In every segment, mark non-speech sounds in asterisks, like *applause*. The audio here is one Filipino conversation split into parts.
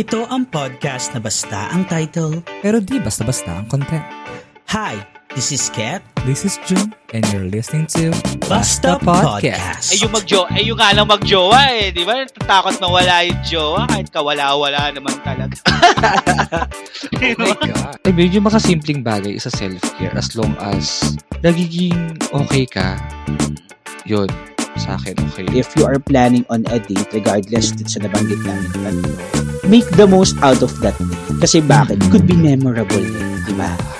Ito ang podcast na basta ang title. Pero di basta-basta ang content. Hi, this is Kat. This is June, and you're listening to Basta Podcast. Ay yung magjo ay yung nga lang magjowa eh, di ba? Takot na wala yung jowa kahit kawala-wala naman talaga. *laughs* Oh my God. Ay, medyo makasimpleng bagay sa self-care as long as nagiging okay ka. Yun, sa akin okay. if you are planning on a date, regardless dun sa nabanggit namin tatlo, make the most out of that day. Kasi bakit? It could be memorable eh, di ba?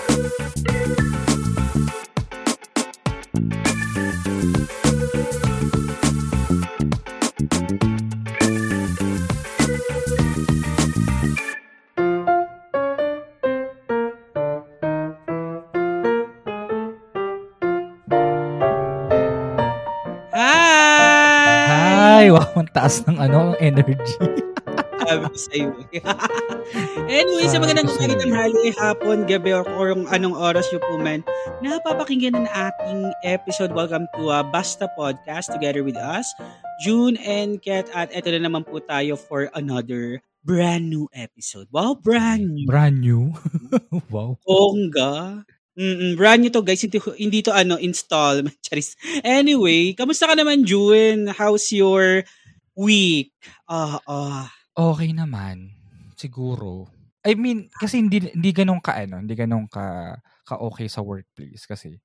Taas ng ano, energy. Sabi ko sa'yo. *laughs* anyway, sa magandang sa'yo. ng hali, hapon, gabi, or kung anong oras yung po man, napapakinggan na ating episode. Welcome to uh, Basta Podcast together with us, June and Kat. At eto na naman po tayo for another brand new episode. Wow, brand new. Brand new. *laughs* wow. Bongga. Mm brand new to guys. Hindi, hindi to ano, install. *laughs* Charis. Anyway, kamusta ka naman, June? How's your week? Ah, ah. Okay naman. Siguro. I mean, kasi hindi hindi ganun ka ano, hindi ganun ka ka okay sa workplace kasi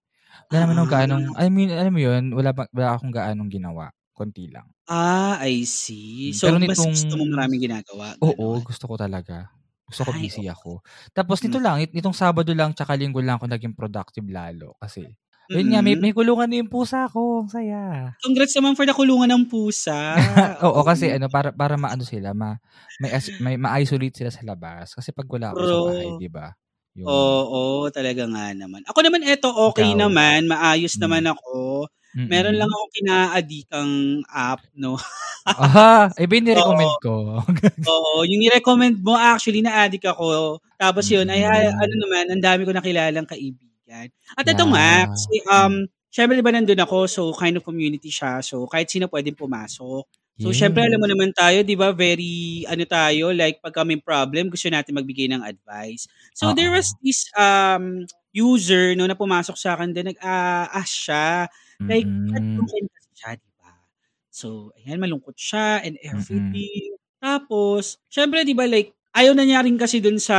wala naman Ah. gaanong, I mean, alam mo yun, wala, ba- wala akong gaanong ginawa. Konti lang. Ah, I see. So, Pero mas nitong- gusto mo maraming ginagawa. Oo, ganon. gusto ko talaga. Gusto ko Ay, busy oo. ako. Tapos nito Mm. lang, it- itong Sabado lang tsaka Linggo lang ako naging productive lalo kasi yun nga, may, Mm-mm. may kulungan na yung pusa ko. Ang saya. Congrats naman for the kulungan ng pusa. *laughs* Oo, kasi ano, para, para maano sila, ma, may, may ma-isolate sila sa labas. Kasi pag wala ako sa Bro. bahay, di ba? Yun. Oo, talaga nga naman. Ako naman, eto, okay Ikaw? naman. Maayos Mm. naman ako. Mm-mm. Meron lang ako kinaadikang app, no? *laughs* Aha, iba yung nirecommend ko. *laughs* Oo, yung ni-recommend mo, actually, na-addict ako. Tapos yun, ay, ay, Mm. ano naman, ang dami ko nakilalang kaibigan. At ito nga, Yeah. kasi, um, syempre, di ba nandun ako, so kind of community siya, so kahit sino pwedeng pumasok. So, Yeah. syempre, alam mo naman tayo, di ba, very, ano tayo, like, pag may problem, gusto natin magbigay ng advice. So, there Oo. was this, um, user, no, na pumasok sa akin, din, nag-ask siya, like, heartbroken kasi siya, di ba? So, ayan, malungkot siya and everything. Tapos, syempre, di ba, like, ayaw na niya rin kasi dun sa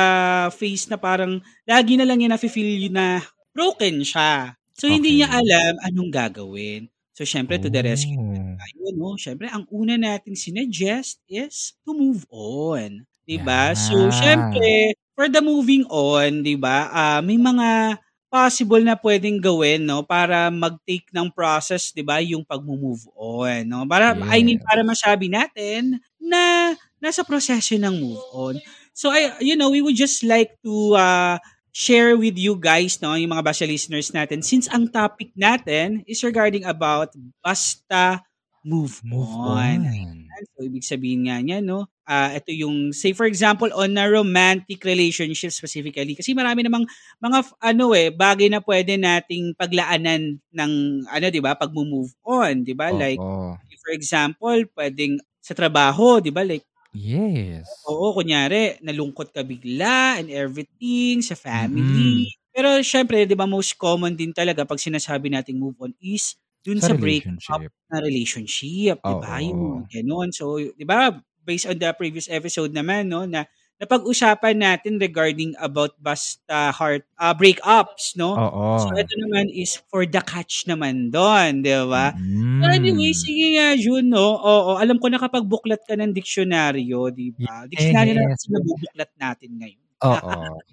face na parang, lagi na lang niya nafe-feel na broken siya. So, hindi niya Okay. alam anong gagawin. So, syempre, to the rescue Oh. tayo, no? Syempre, ang una natin sinuggest is to move on. 'Di ba? So, Yeah. syempre, for the moving on, 'di ba? ah, may mga possible na pwedeng gawin, no, para mag-take ng process, 'di ba, yung pag-move on, no? Para I mean para masabi natin na nasa proseso ng move on. So, I you know, we would just like to uh, share with you guys, no, yung mga basta listeners natin, since ang topic natin is regarding about basta move, Move on. on. So, ibig sabihin nga niya, no, ah ito yung, say for example, on a romantic relationship specifically, kasi marami namang mga, ano eh, bagay na pwede nating paglaanan ng, ano, di ba, pag-move on, di ba? Like, Oo. for example, pwedeng sa trabaho, di ba? Like, Yes. Oo, kunyari, nalungkot ka bigla and everything sa family. Pero syempre, 'di ba, most common din talaga pag sinasabi nating move on is dun Sa sa, break up relationship. na relationship, 'di ba? Yung ganun. So, 'di ba, based on the previous episode naman, no, na napag-usapan natin regarding about basta heart uh, breakups, no? Oo. So, ito naman is for the catch naman doon, 'di ba? Mm. But anyway, sige nga, Jun, no? Oo, alam ko nakapagbuklat ka ng diksyonaryo, di ba? Diksyonaryo na Yes. kasi nabubuklat natin ngayon. Oo. *laughs*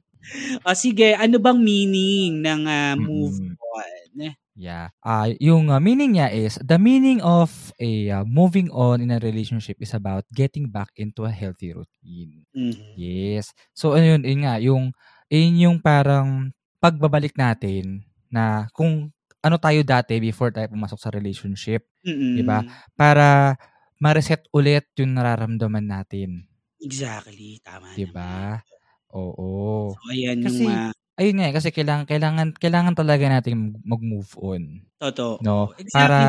O sige, ano bang meaning ng ah, move Mm-mm. on? Yeah. Ah, yung uh, meaning niya is the meaning of a uh, moving on in a relationship is about getting back into a healthy routine. Mhm. Yes. So ayun, yun nga yung yun yung parang pagbabalik natin na kung ano tayo dati before tayo pumasok sa relationship, Mm-mm. 'di ba? Para ma-reset ulit yung nararamdaman natin, Exactly, tama 'di naman. ba? Oo. So, ayan Kasi yung ah, ayun nga eh, kasi kailangan kailangan kailangan talaga natin mag-move on, totoo. no? Exactly Para.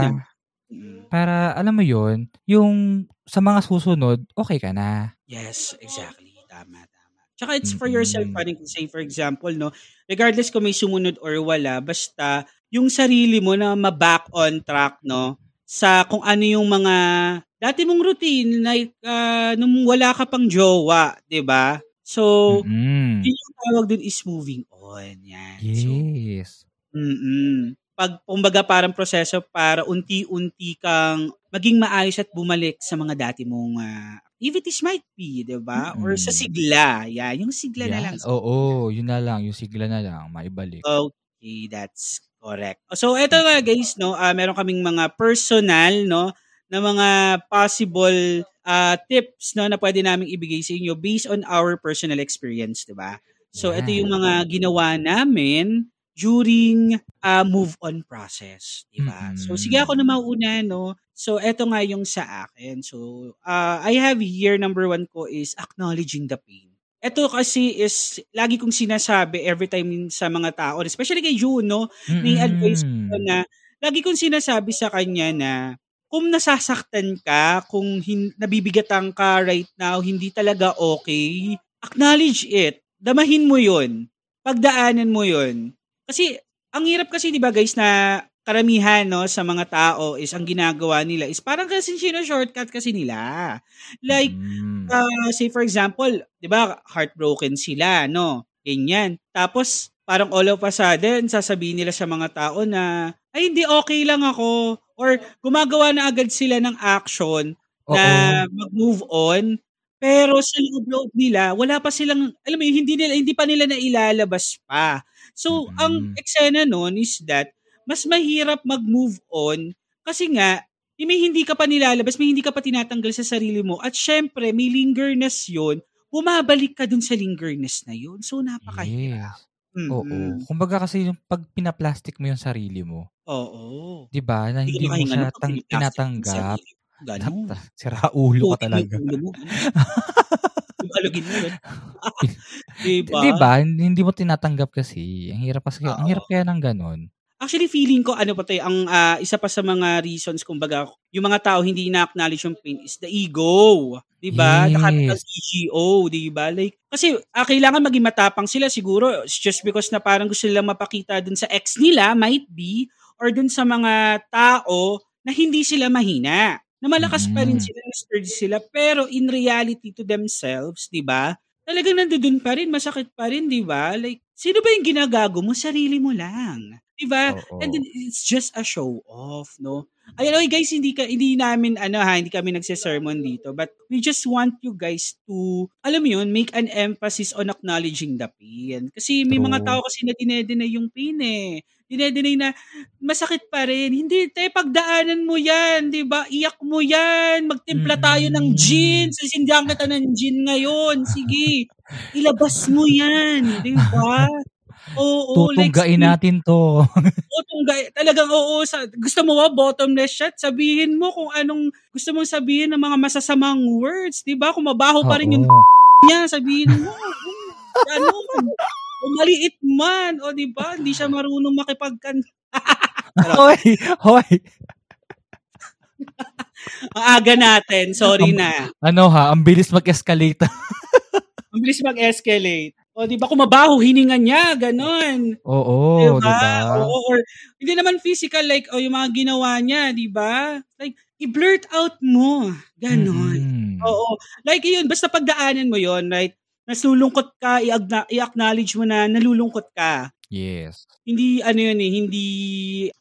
Mm. para alam mo 'yun, yung sa mga susunod, okay ka na. Yes, exactly. tama, tama. Tsaka it's for yourself, Mm. parang say for example, no, regardless kung may sumunod or wala, basta yung sarili mo na ma-back on track, no, sa kung ano yung mga dati mong routine, like, ah, nung wala ka pang jowa, di ba? So, Mm. yun yung tawag dun is moving on. Yan. So, Yes. mm Pag, kumbaga parang proseso para unti-unti kang maging maayos at bumalik sa mga dati mong ah, activities might be, di ba? Or sa sigla. Yan, yung sigla na lang. Oo, yun na lang. Yung sigla na lang. Maibalik. Okay, that's correct. So, eto nga guys, no, ah, meron kaming mga personal, no, na mga possible ah, tips, no, na pwede naming ibigay sa inyo based on our personal experience, di ba? So, ito Yan. yung mga ginawa namin during ah, move on process, di ba? So, Mm-mm. sige ako na mauna, no? So, eto nga yung sa akin. So, ah, I have here, number one ko is acknowledging the pain. Ito kasi is, lagi kong sinasabi every time sa mga tao, especially kay June, no? May advice Mm-mm. ko na, lagi kong sinasabi sa kanya na, kung nasasaktan ka, kung hin- nabibigatan ka right now, hindi talaga okay, acknowledge it. Damahin mo yun. Pagdaanan mo yun. Kasi, ang hirap kasi, di ba guys, na karamihan no, sa mga tao is ang ginagawa nila is parang kasi sino shortcut kasi nila. Like, Mm. uh, say for example, 'di ba, heartbroken sila, no? Ganyan. Tapos parang all of a sudden sasabihin nila sa mga tao na ay hindi okay lang ako or gumagawa na agad sila ng action Oo. na mag-move on pero sa loob-loob nila wala pa silang alam mo hindi nila hindi pa nila nailalabas pa. So ang Mm. eksena noon is that mas mahirap mag-move on kasi nga eh, may hindi ka pa nilalabas, may hindi ka pa tinatanggal sa sarili mo. At syempre, may lingerness yun. Bumabalik ka dun sa lingerness na yun. So, napakahirap. Yes. Oo. Mm-mm. Kumbaga kasi yung pag pinaplastic mo yung sarili mo, Oo. 'di ba? Na Hindi mo siya pag tang- tinatanggap. Ganun. Sira ulo ka talaga. alugin mo *laughs* yun. diba? *laughs* 'Di ba? Hindi mo tinatanggap kasi. Ang hirap kasi, ang hirap kaya ng ganun. Actually, feeling ko, ano pa to, eh, ang ah, isa pa sa mga reasons, kumbaga, yung mga tao hindi na-acknowledge yung pain is the ego. Diba? The capital Yes. EGO, diba? Like, kasi ah, kailangan maging matapang sila siguro it's just because na parang gusto nila mapakita dun sa ex nila, might be, or dun sa mga tao na hindi sila mahina. Na malakas pa rin Mm. sila, sturdy sila, pero in reality to themselves, diba? Talagang nandoon pa rin, masakit pa rin, diba? Like, sino ba yung ginagago mo? Sarili mo lang. Diba? Oo. And then it's just a show off, no? Ay, okay, guys, hindi ka hindi namin ano ha, hindi kami nagse-sermon dito, but we just want you guys to alam mo yun, make an emphasis on acknowledging the pain. Kasi may mga True. tao kasi na dinedeny yung pain eh. Dinedeny na masakit pa rin. Hindi, te, pagdaanan mo yan, di ba? Iyak mo yan. Magtimpla tayo ng Mm. gin. Sisindihan kita ng gin ngayon. Sige, *laughs* ilabas mo yan. Di ba? Oo, like, Tutunggain sige, natin 'to. *laughs* Oo, tunggay. Talagang oo. Sa, gusto mo ba bottomless shot? Sabihin mo kung anong gusto mong sabihin ng mga masasamang words. Di ba? Kung mabaho pa rin yung *laughs* niya, sabihin mo. Ganun. O maliit man. O di ba? Hindi siya marunong makipagkan. *laughs* Hoy, hoy. Ang aga natin. Sorry na. Ano ha, ang bilis mag-escalate. Ang bilis mag-escalate. O di ba? Kung mabaho, hininga niya. Ganon. Oo, Diba? 'di ba? Oo, or hindi naman physical like o yung mga ginawa niya, di ba? Like i-blurt out mo. Ganon. Mm-mm. Oo. Like yun, basta pagdaanan mo yon right? Nasulungkot ka, i-acknowledge mo na nalulungkot ka. Yes. Hindi, ano yun eh, hindi,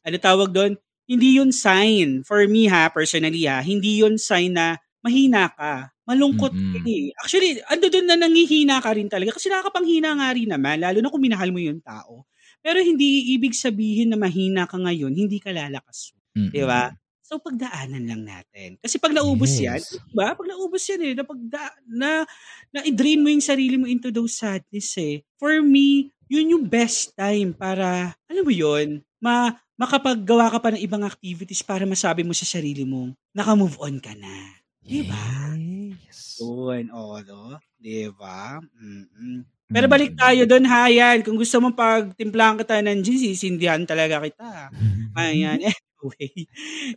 ano tawag doon? Hindi yun sign. For me ha, personally ha, hindi yun sign na mahina ka. Malungkot Mm-mm. ka eh. Actually, ando doon na nangihina ka rin talaga. Kasi nakakapanghina nga rin naman, lalo na kung minahal mo yung tao. Pero hindi ibig sabihin na mahina ka ngayon, hindi ka lalakas. Mm-mm. Di ba? So, pagdaanan lang natin. Kasi pag naubos yan, Yes. di ba? Pag naubos yan eh, na, pagda, na, na i-drain mo yung sarili mo into those sadness eh. For me, yun yung best time para, alam mo yun, ma, makapaggawa ka pa ng ibang activities para masabi mo sa sarili mo, naka-move on ka na. Di ba? Yes. Yun, oo, no? Di ba? Mm-mm. Pero balik tayo doon, Hayan. Kung gusto mo pagtimplahan kita ng gin, sisindihan talaga kita. *laughs* Ayan. Anyway.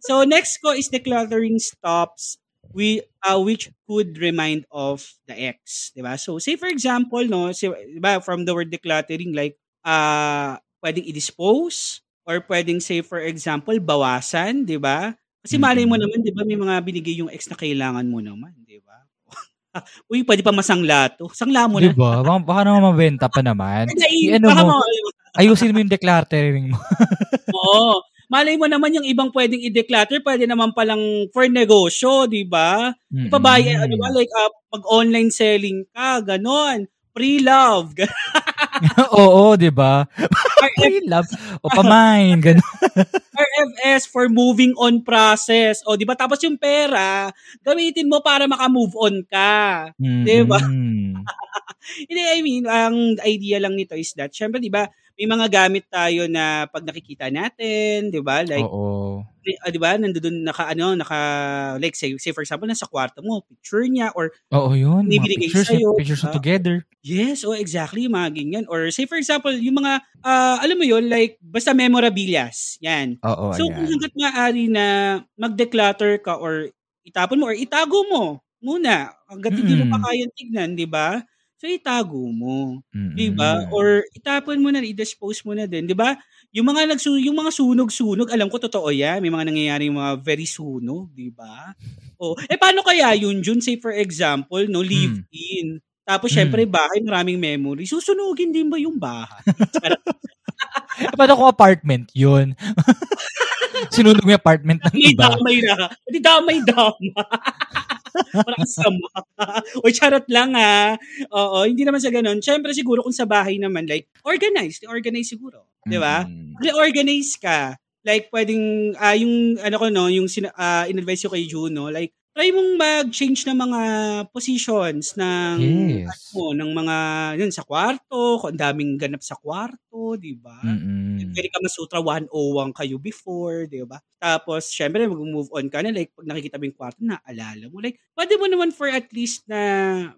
So, next ko is decluttering stops we uh, which could remind of the ex, 'di ba? So say for example, no, si, 'di ba, from the word decluttering like uh pwedeng i-dispose or pwedeng say for example bawasan, 'di ba? Kasi malay mo naman 'di ba may mga binigay yung ex na kailangan mo naman, 'di ba? *laughs* Uy, pwede pa masangla to. Sangla mo Di na. ba? Baka, baka naman mabenta pa naman. Ay, I- ano mo, ayusin mo yung decluttering mo. *laughs* Oo. Malay mo naman yung ibang pwedeng i-declutter, pwede naman palang for negosyo, di ba? Mm-mm. Ipabaya, ano ba, like, uh, pag-online selling ka, ganon. Pre-love. *laughs* Oo, di ba? Free love. O pamain, ganun. RFS for moving on process. O, di ba? Tapos yung pera, gamitin mo para maka-move on ka. Di ba? Mm-mm. *laughs* Hindi, I mean, ang idea lang nito is that, syempre, di ba, may mga gamit tayo na pag nakikita natin, di ba? Like, Oo. di- ah, di ba, nandoon naka, ano, naka, like, say, say for example, nasa kwarto mo, picture niya, or, Oo, yun. Mga pictures, sa'yo, pictures diba? together. yes, oh, exactly, mga ganyan. Or, say for example, yung mga, ah, alam mo yun, like, basta memorabilias, yan. Oo, So, kung ayan. hanggat maaari na mag-declutter ka or itapon mo or itago mo muna hanggat hindi mo pa Mm. kayang tignan, di ba? So, itago mo. Mm-mm. Di ba? Or itapon mo na, i-dispose mo na din, di ba? Yung mga nagsu yung mga sunog-sunog, alam ko totoo 'yan. May mga nangyayari yung mga very sunog, di ba? Oh, eh paano kaya yun, Jun? Say for example, no, live in. Tapos Mm. syempre bahay, maraming memory. Susunugin din ba yung bahay? Paano kung apartment yun? *laughs* Sinunog yung apartment ng May iba. damay na. Hindi damay-dama. Parang *laughs* sama. o charot lang ha. Oo, hindi naman sa ganun. Siyempre siguro kung sa bahay naman, like, organized. Organize siguro. Di ba? Re-organize ka. Like, pwedeng, ah yung, ano ko no, yung sina- ah, in-advise ko kay Juno, like, try mong mag-change ng mga positions ng, Yes. mo, ng mga, yun, sa kwarto, kung daming ganap sa kwarto, di ba? Mm-mm. Pwede ka masutra 101 kayo before, di ba? Tapos, syempre, mag-move on ka na. Like, pag nakikita mo yung kwarto, naalala mo. Like, pwede mo naman for at least na,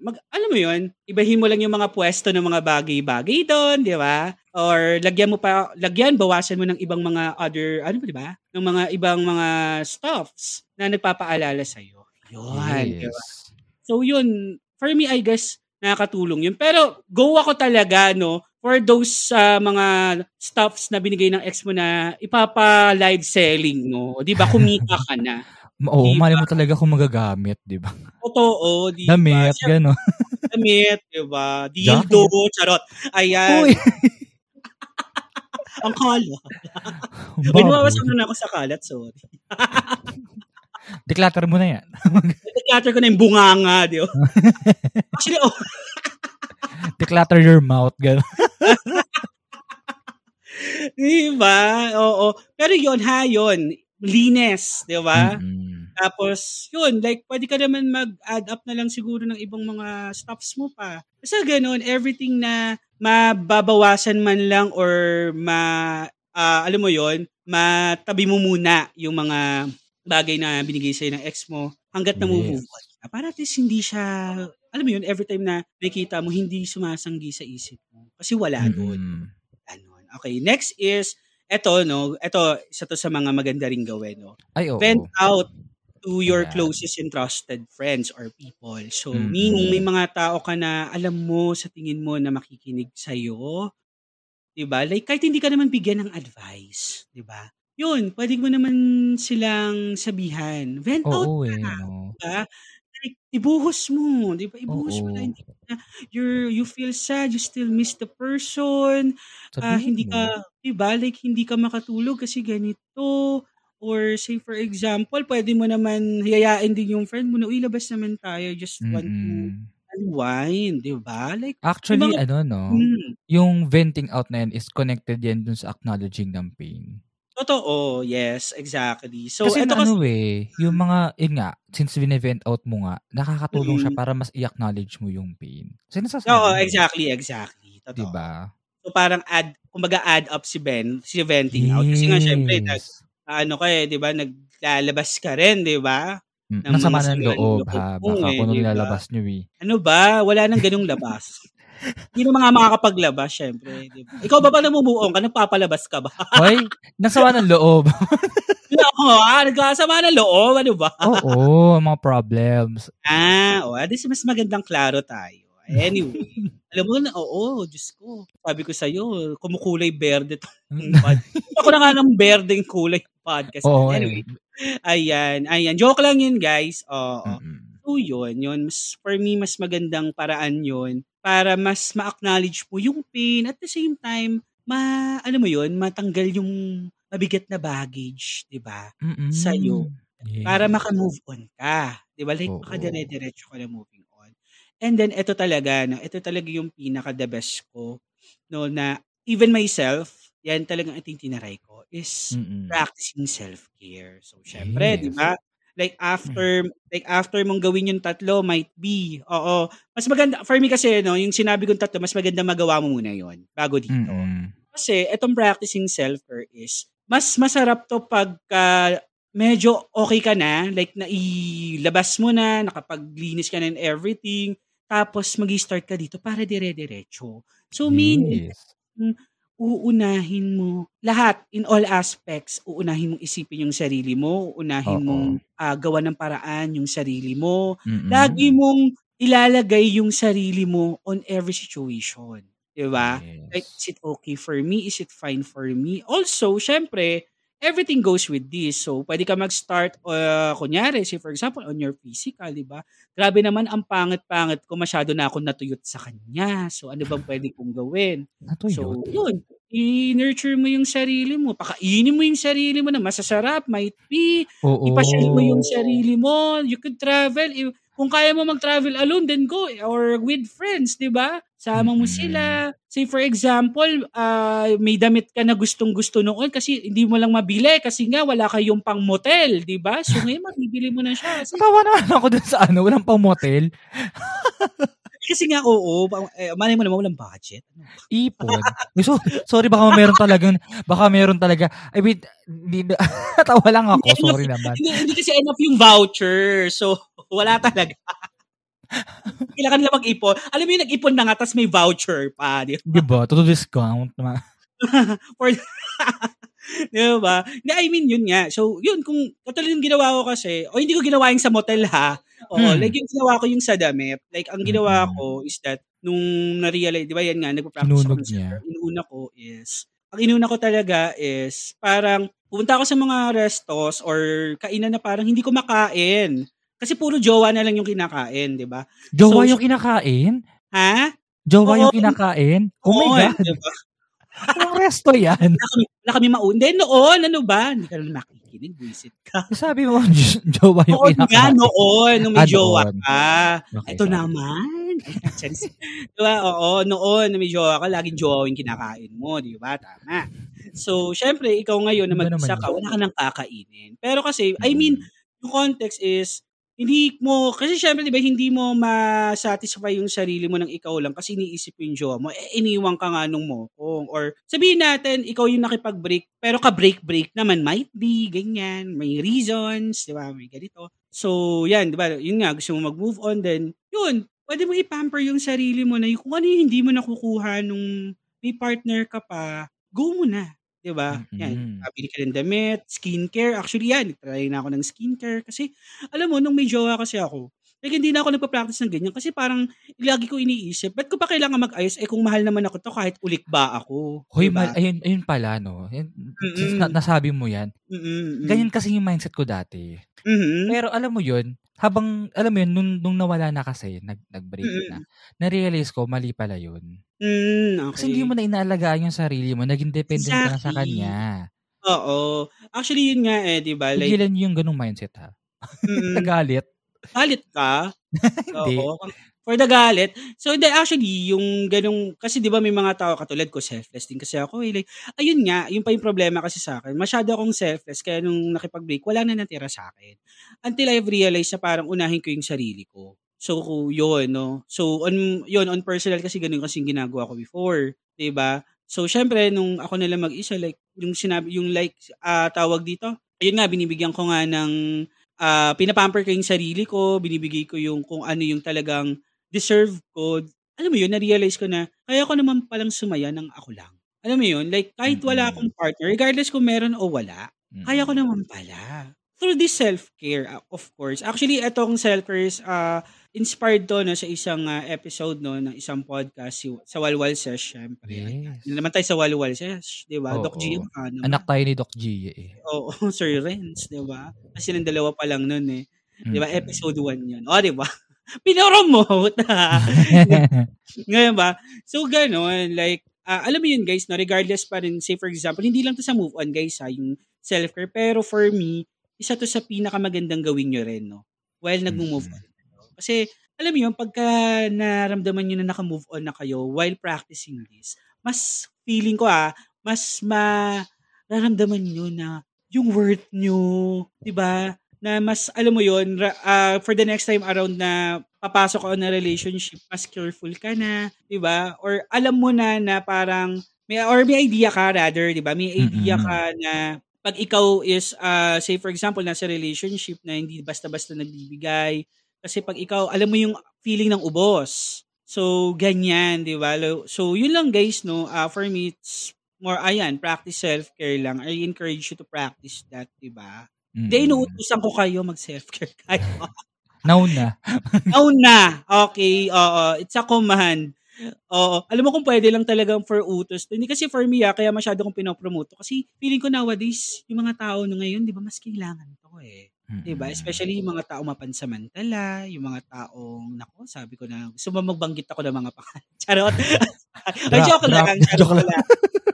mag, alam mo yun, ibahin mo lang yung mga pwesto ng mga bagay-bagay doon, di ba? Or lagyan mo pa, lagyan, bawasan mo ng ibang mga other, ano ba, di ba? Ng mga ibang mga stuffs na nagpapaalala sa'yo. Yun? Yes. So yun, for me I guess nakakatulong yun. Pero go ako talaga no for those uh, mga stuffs na binigay ng ex mo na ipapa live selling no. 'Di ba kumita ka na. *laughs* Oo, Diba? mali mo talaga kung magagamit, di ba? Totoo, 'di ba? Damit, gano'n. Damit, 'di ba? Dildo, charot. Ayan. Uy, *laughs* Ang kalat. Uy, nawawasan na ako sa kalat, sorry. *laughs* Declutter mo na yan. *laughs* Declutter ko na yung bunganga, di ba? *laughs* Actually, oh, Declutter your mouth, gano'n. *laughs* di ba? Oo. Pero yun, ha, yun. Linis, di ba? Mm-mm. Tapos, yun, like, pwede ka naman mag-add up na lang siguro ng ibang mga stuffs mo pa. Basta ganun, everything na mababawasan man lang or ma, ah, alam mo yon matabi mo muna yung mga bagay na binigay sa'yo ng ex mo hanggat Yes. on. ka. Para at least hindi siya, alam mo yun, every time na nakikita mo, hindi sumasanggi sa isip mo. Kasi wala doon. Mm-mm. Ganon. Okay, next is, eto, no, eto, isa to sa mga maganda ring gawin, no Ay, oo. vent out to your Ayan. closest and trusted friends or people. So, Mm-mm. meaning may mga tao ka na alam mo sa tingin mo na makikinig sa'yo. 'Di ba? Like, kahit hindi ka naman bigyan ng advice. 'di ba? Yun, pwede mo naman silang sabihan. Vent out Oo, ka. eh, no? Like, ibuhos mo. 'di ba? Ibuhos mo na. Oo. Hindi ka na, you're, you feel sad, you still miss the person, Ah, Sabihin hindi mo. ka, 'di ba? Like hindi ka makatulog kasi ganito. Or say for example, pwede mo naman hayayain din yung friend mo na, uy, labas naman tayo, just want to unwind, 'di ba? Like, Actually, mga- ano, no? mm, Yung venting out na yan is connected yan dun sa acknowledging ng pain. Totoo, yes, exactly. So, kasi eto na, kasi, ano eh, yung mga, yun nga, since vine-vent out mo nga, nakakatulong siya Mm. para mas i-acknowledge mo yung pain. Kasi nasasabi oo, mo, exactly, exactly. Totoo. Diba? So, parang add, kumbaga add up si Ben, si venting out. Kasi nga, syempre, nag, Yes. ano ka eh, 'di ba? Naglalabas ka rin, 'di ba? Mm, ng Nasama ng loob, ha? Baka eh, kung ano diba? nilalabas nyo eh. Ano ba? Wala nang ganung labas. Hindi na mga makakapaglabas, syempre. Di ba? Ikaw ba ba namumuong ka? Nagpapalabas ka ba? *laughs* Hoy, nasama ng loob. *laughs* Oo, ah, nagkasama ng loob, ano ba? Oo, *laughs* mga problems. Ah, oh, mas magandang klaro tayo. Anyway, alam mo na, oo, Diyos ko. Sabi ko sa'yo, kumukulay berde to. Ako na nga ng berdeng kulay podcast. Oo, anyway, ayan, ayan. Joke lang yun, guys. Oo. Mm-mm. So, yun, yun. Mas, for me, mas magandang paraan yun para mas ma-acknowledge mo yung pain at the same time, ma, ano mo yun, matanggal yung mabigat na baggage, di ba? Mm-mm. Sa'yo. Yes. Para maka-move on ka. Di ba? Like, makadire-diretso ka na moving on. And then, ito talaga, no? ito talaga yung pinaka-the best ko, no, na even myself, yan talagang ito yung tinaray ko, is Mm-mm. practicing self-care. So, syempre, Yes. di ba? Like after like after mong gawin yung tatlo might be. Oo. Mas maganda for me kasi no, yung sinabi kong tatlo, mas maganda magawa mo muna 'yon bago dito. Mm-mm. Kasi etong practicing self-care is mas masarap to pagka medyo okay ka na, like nailabas mo na, nakapaglinis ka na and everything, tapos magi-start ka dito para dire-diretso. So meaning, Yes. Uunahin mo lahat in all aspects uunahin mong isipin yung sarili mo uunahin Oo. mong ah, gawa ng paraan yung sarili mo Mm-mm. lagi mong ilalagay yung sarili mo on every situation 'di ba Yes. like is it okay for me is it fine for me also syempre everything goes with this so pwede ka mag-start uh, kunyari say for example on your physical 'di ba grabe naman ang pangit-pangit ko masyado na ako natuyot sa kanya so ano bang pwede kong gawin So, Natuyot. yun. I-nurture mo yung sarili mo. Pakainin mo yung sarili mo na masasarap, might be. Oo. Ipasyal mo yung sarili mo. You could travel. I- Kung kaya mo mag-travel alone, then go. Or with friends, di ba? Sama mo Mm-mm. sila. Say for example, ah, may damit ka na gustong gusto noon kasi hindi mo lang mabili kasi nga wala kayong pang motel, di ba? So *laughs* ngayon mabibili mo na siya. Kasi, Natawa naman ako dun sa ano, walang pang motel. *laughs* kasi nga oo, eh, malay mo naman walang budget. Ipon. Eh, So, sorry, baka meron talagang, baka meron talaga. I mean, hindi, *laughs* natawa lang ako. Sorry naman. hindi, hindi kasi enough yung voucher. So, wala talaga. *laughs* Kailangan nila mag-ipon. Alam mo yung nag-ipon na nga, tapos may voucher pa. Di ba? Di ba? Todo discount. *laughs* For, *laughs* di ba? Hindi, I mean, yun nga. So, yun, kung katulad yung ginawa ko kasi, o hindi ko ginawa yung sa motel ha. Oo, Hmm. like yung ginawa ko yung sa damit. Like, ang ginawa Mm-mm. ko is that, nung na-realize, di ba yan nga, nagpa-practice Inunog ako niya. Inuna ko is, ang inuna ko talaga is, parang, pumunta ako sa mga restos or kainan na parang hindi ko makain. Kasi puro jowa na lang yung kinakain, di ba? Jowa So, yung kinakain? Ha? Jowa Oo. yung kinakain? Oh my Oo, God. di ba? *laughs* Anong resto yan? Wala kami, wala kami maun. Hindi, noon, ano ba? Hindi ka naman makikinig, visit ka. Sabi mo, *laughs* jowa yung Noon nga, kinakain. noon, nung may Ah, jowa noon. ka. Okay, Ito sorry. naman. *laughs* Diba? Oo, noon na may jowa ka, laging jowa yung kinakain mo, di ba? Tama. So, syempre, ikaw ngayon na mag-isa ka, wala ka nang kakainin. Pero kasi, I mean, yung context is, hindi mo, kasi syempre, di ba, hindi mo ma-satisfy yung sarili mo ng ikaw lang kasi iniisip mo yung jowa mo, eh, iniwan ka nga nung mokong. Or sabihin natin, ikaw yung nakipag-break, pero ka-break-break naman, might be, ganyan, may reasons, di ba, may ganito. So, yan, di ba, yun nga, gusto mo mag-move on, then, yun, pwede mo i-pamper yung sarili mo na yung kung ano yung hindi mo nakukuha nung may partner ka pa, go mo na. Di ba? Yan, Mm-mm. Bili ka ng damit, skincare. Actually, yan. Try na ako ng skincare. Kasi, alam mo, nung may jowa kasi ako, like, hindi na ako nagpa-practice ng ganyan. Kasi parang, lagi ko iniisip, ba't ko pa kailangan mag-ayos? Eh, kung mahal naman ako to, kahit ulik ba ako? Hoy, Diba? mal, ayun, ayun pala, no? Ayun, Mm-mm. na, nasabi mo yan. Mm-mm, mm. Ganyan kasi yung mindset ko dati. Mhm. Pero alam mo yun, habang, alam mo yun, nung, nung nawala na kasi, nag, nag-break Mm-mm. na, na-realize ko, mali pala yun. Mm, okay. Kasi hindi mo na inaalagaan yung sarili mo, naging dependent ka na sa Exactly. kanya. Oo. Actually, yun nga eh, di ba? Like, Tigilan yung ganung mindset, ha? mm, Nagalit. *laughs* galit ka? *laughs* Hindi. Oo. For the galit. So, hindi, actually, yung ganung, kasi di ba may mga tao katulad ko, selfless din kasi ako. Eh, like, ayun nga, yung pa yung problema kasi sa akin. Masyado akong selfless, kaya nung nakipag-break, wala na natira sa akin. Until I've realized na parang unahin ko yung sarili ko. So, yun, no? So, on, yun, on personal kasi ganun kasi ginagawa ko before. 'di ba So, syempre, nung ako na lang mag-isa, like, yung sinabi, yung like, ah, tawag dito, ayun nga, binibigyan ko nga ng, ah, pinapamper ko yung sarili ko, binibigay ko yung kung ano yung talagang deserve ko. Alam mo yun, na-realize ko na, kaya ko naman palang sumaya ng ako lang. Alam mo yun, like, kahit wala akong partner, regardless kung meron o wala, kaya ko naman pala. Through this self-care, uh, of course. Actually, itong self-care, uh, inspired to no, sa isang uh, episode no, ng isang podcast si, sa Walwal Sesh, syempre. Yes. Naman tayo sa Walwal Sesh, di ba? Oo. Doc G, ka naman. Anak tayo ni Doc G eh. Oo, *laughs* Sir Renz, di ba? Kasi silang dalawa pa lang nun eh. Di ba? Mm. Episode 1 yun. O, di ba? *laughs* Pinoromote. *laughs* Ngayon ba? So, ganun. Like, ah, alam mo yun, guys, no? regardless pa rin, say for example, hindi lang to sa move on, guys, ha, yung self-care. Pero for me, isa to sa pinakamagandang gawin nyo rin, no? While nag-move Mhm. on. Kasi, alam mo yun, pagka naramdaman nyo na naka-move on na kayo while practicing this, mas feeling ko ah, mas mararamdaman nyo na yung worth nyo, di ba? Na mas, alam mo yun, ra- ah, for the next time around na papasok ka na relationship, mas careful ka na, di ba? Or alam mo na na parang, may, or may idea ka rather, di ba? May idea Mm-mm. ka na pag ikaw is, ah, say for example, nasa relationship na hindi basta-basta nagbibigay, kasi pag ikaw, alam mo yung feeling ng ubos. So, ganyan, di ba? So, yun lang guys, no? Ah, for me, it's more, ayan, practice self-care lang. I encourage you to practice that, di ba? Mm. Hindi, inuutusan ko kayo mag-self-care *laughs* kayo. Now na. Oh na. Okay, oo. It's a command. Oo. Alam mo kung pwede lang talagang for utos. to. Hindi kasi for me, ah, kaya masyado kong pinopromote. Kasi feeling ko nowadays, yung mga tao na ngayon, di ba, mas kailangan to eh. Di ba? Especially yung mga tao mapansamantala, yung mga taong, nako, sabi ko na, gusto mo magbanggit ako ng mga pangalan. *laughs* Charot. *laughs* Ay, joke lang. joke lang.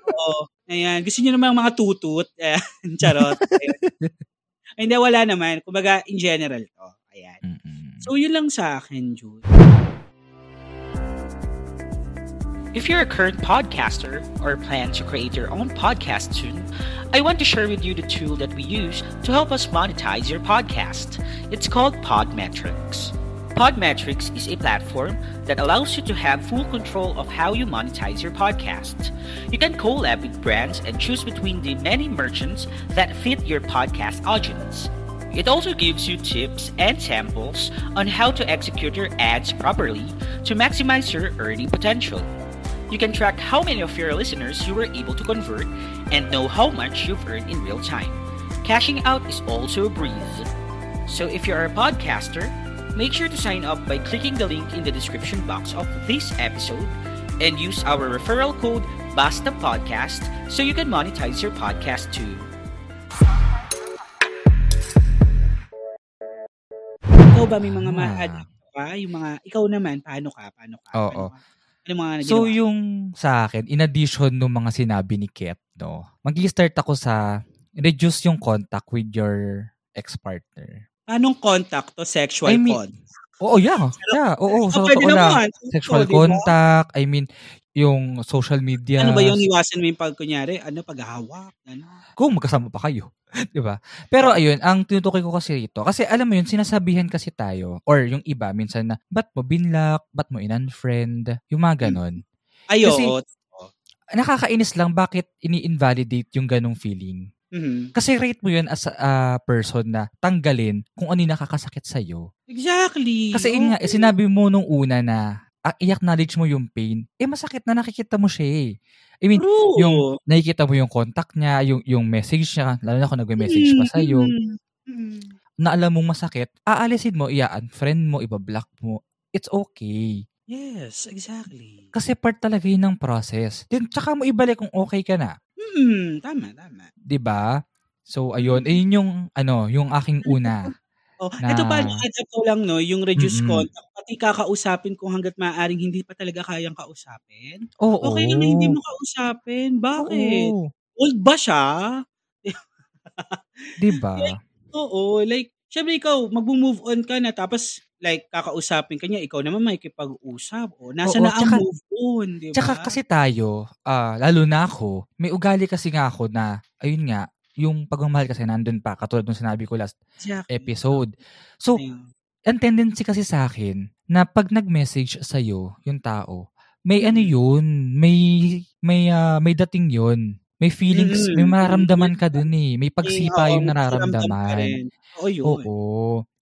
Oo. Ayan. Gusto niyo naman mga tutut. Ayan. Charot. Ayun. Hindi, wala naman. Kumbaga, in general to. Ayan. So, yun lang sa akin, Jude. If you're a current podcaster or plan to create your own podcast soon, I want to share with you the tool that we use to help us monetize your podcast. It's called Podmetrics. Podmetrics is a platform that allows you to have full control of how you monetize your podcast. You can collab with brands and choose between the many merchants that fit your podcast audience. It also gives you tips and samples on how to execute your ads properly to maximize your earning potential. You can track how many of your listeners you were able to convert and know how much you've earned in real time. Cashing out is also a breeze. So if you're a podcaster, make sure to sign up by clicking the link in the description box of this episode and use our referral code BASTA Podcast so you can monetize your podcast too. Ikaw ba may mga Ah. ma-adapt ka? Yung mga, ikaw naman, paano ka? Paano ka? Oo. Paano ka? Ano mga So yung sa akin, in addition nung mga sinabi ni Ket, no, mag-start ako sa reduce yung contact with your ex-partner. Anong contact to? Sexual I mean, con? Oo, yeah. Yeah, oo, So, pwede naman. Sexual So, di ba? contact, I mean, yung social media. Ano ba yung iwasan mo yung pag, kunyari, ano, paghahawak? Ano? Kung magkasama pa kayo. *laughs* 'Di ba? Pero ayun, ang tinutukoy ko kasi rito, kasi alam mo yun, sinasabihan kasi tayo, or yung iba, minsan na, ba't mo binlock, ba't mo in-unfriend, yung mga ganon. Ay, Kasi- oo. Nakakainis lang bakit ini-invalidate yung ganong feeling. Mhm. Kasi rate mo yun as a a person na tanggalin kung ano yung nakakasakit sa'yo. Exactly. Kasi nga, eh, Oo. sinabi mo nung una na ah, i-acknowledge mo yung pain, eh masakit na nakikita mo siya eh. I mean, True. yung nakikita mo yung contact niya, yung yung message niya, lalo na kung nagme-message pa sa iyo, Mm, mm. na alam mong masakit, aalisin mo, i-unfriend mo, ibablock mo. It's okay. Yes, exactly. Kasi part talaga yun ng process. Then, tsaka mo ibalik kung okay ka na. Hmm, tama, tama. 'di ba? So ayun, ayun yung ano, yung aking una. *laughs* Oh, Na- ito pa, heads up ko lang, no, yung reduce Mm-mm. contact, pati kakausapin kung hanggat maaaring hindi pa talaga kayang kausapin. Oo. Okay lang na hindi mo kausapin. Bakit? Oo. Old ba siya? 'Di ba? *laughs* Oo, like, syempre ikaw, mag-move on ka na, tapos, like, kakausapin ka niya, ikaw naman makikipag-usap. O, nasa Oo, na ang tsaka- move on, di ba? Tsaka kasi tayo, ah, lalo na ako, may ugali kasi nga ako na, ayun nga, yung pagmamahal kasi nandun pa, katulad ng sinabi ko last Exactly. episode. So, Ayun. ang tendency kasi sa akin, na pag nag-message sa'yo, yung tao, may ano yun, may, may, ah, may dating yun. May feelings, Mm, may mm, mararamdaman mm. ka dun eh. May pagsipa yung may nararamdaman. Oo, yun. Oo.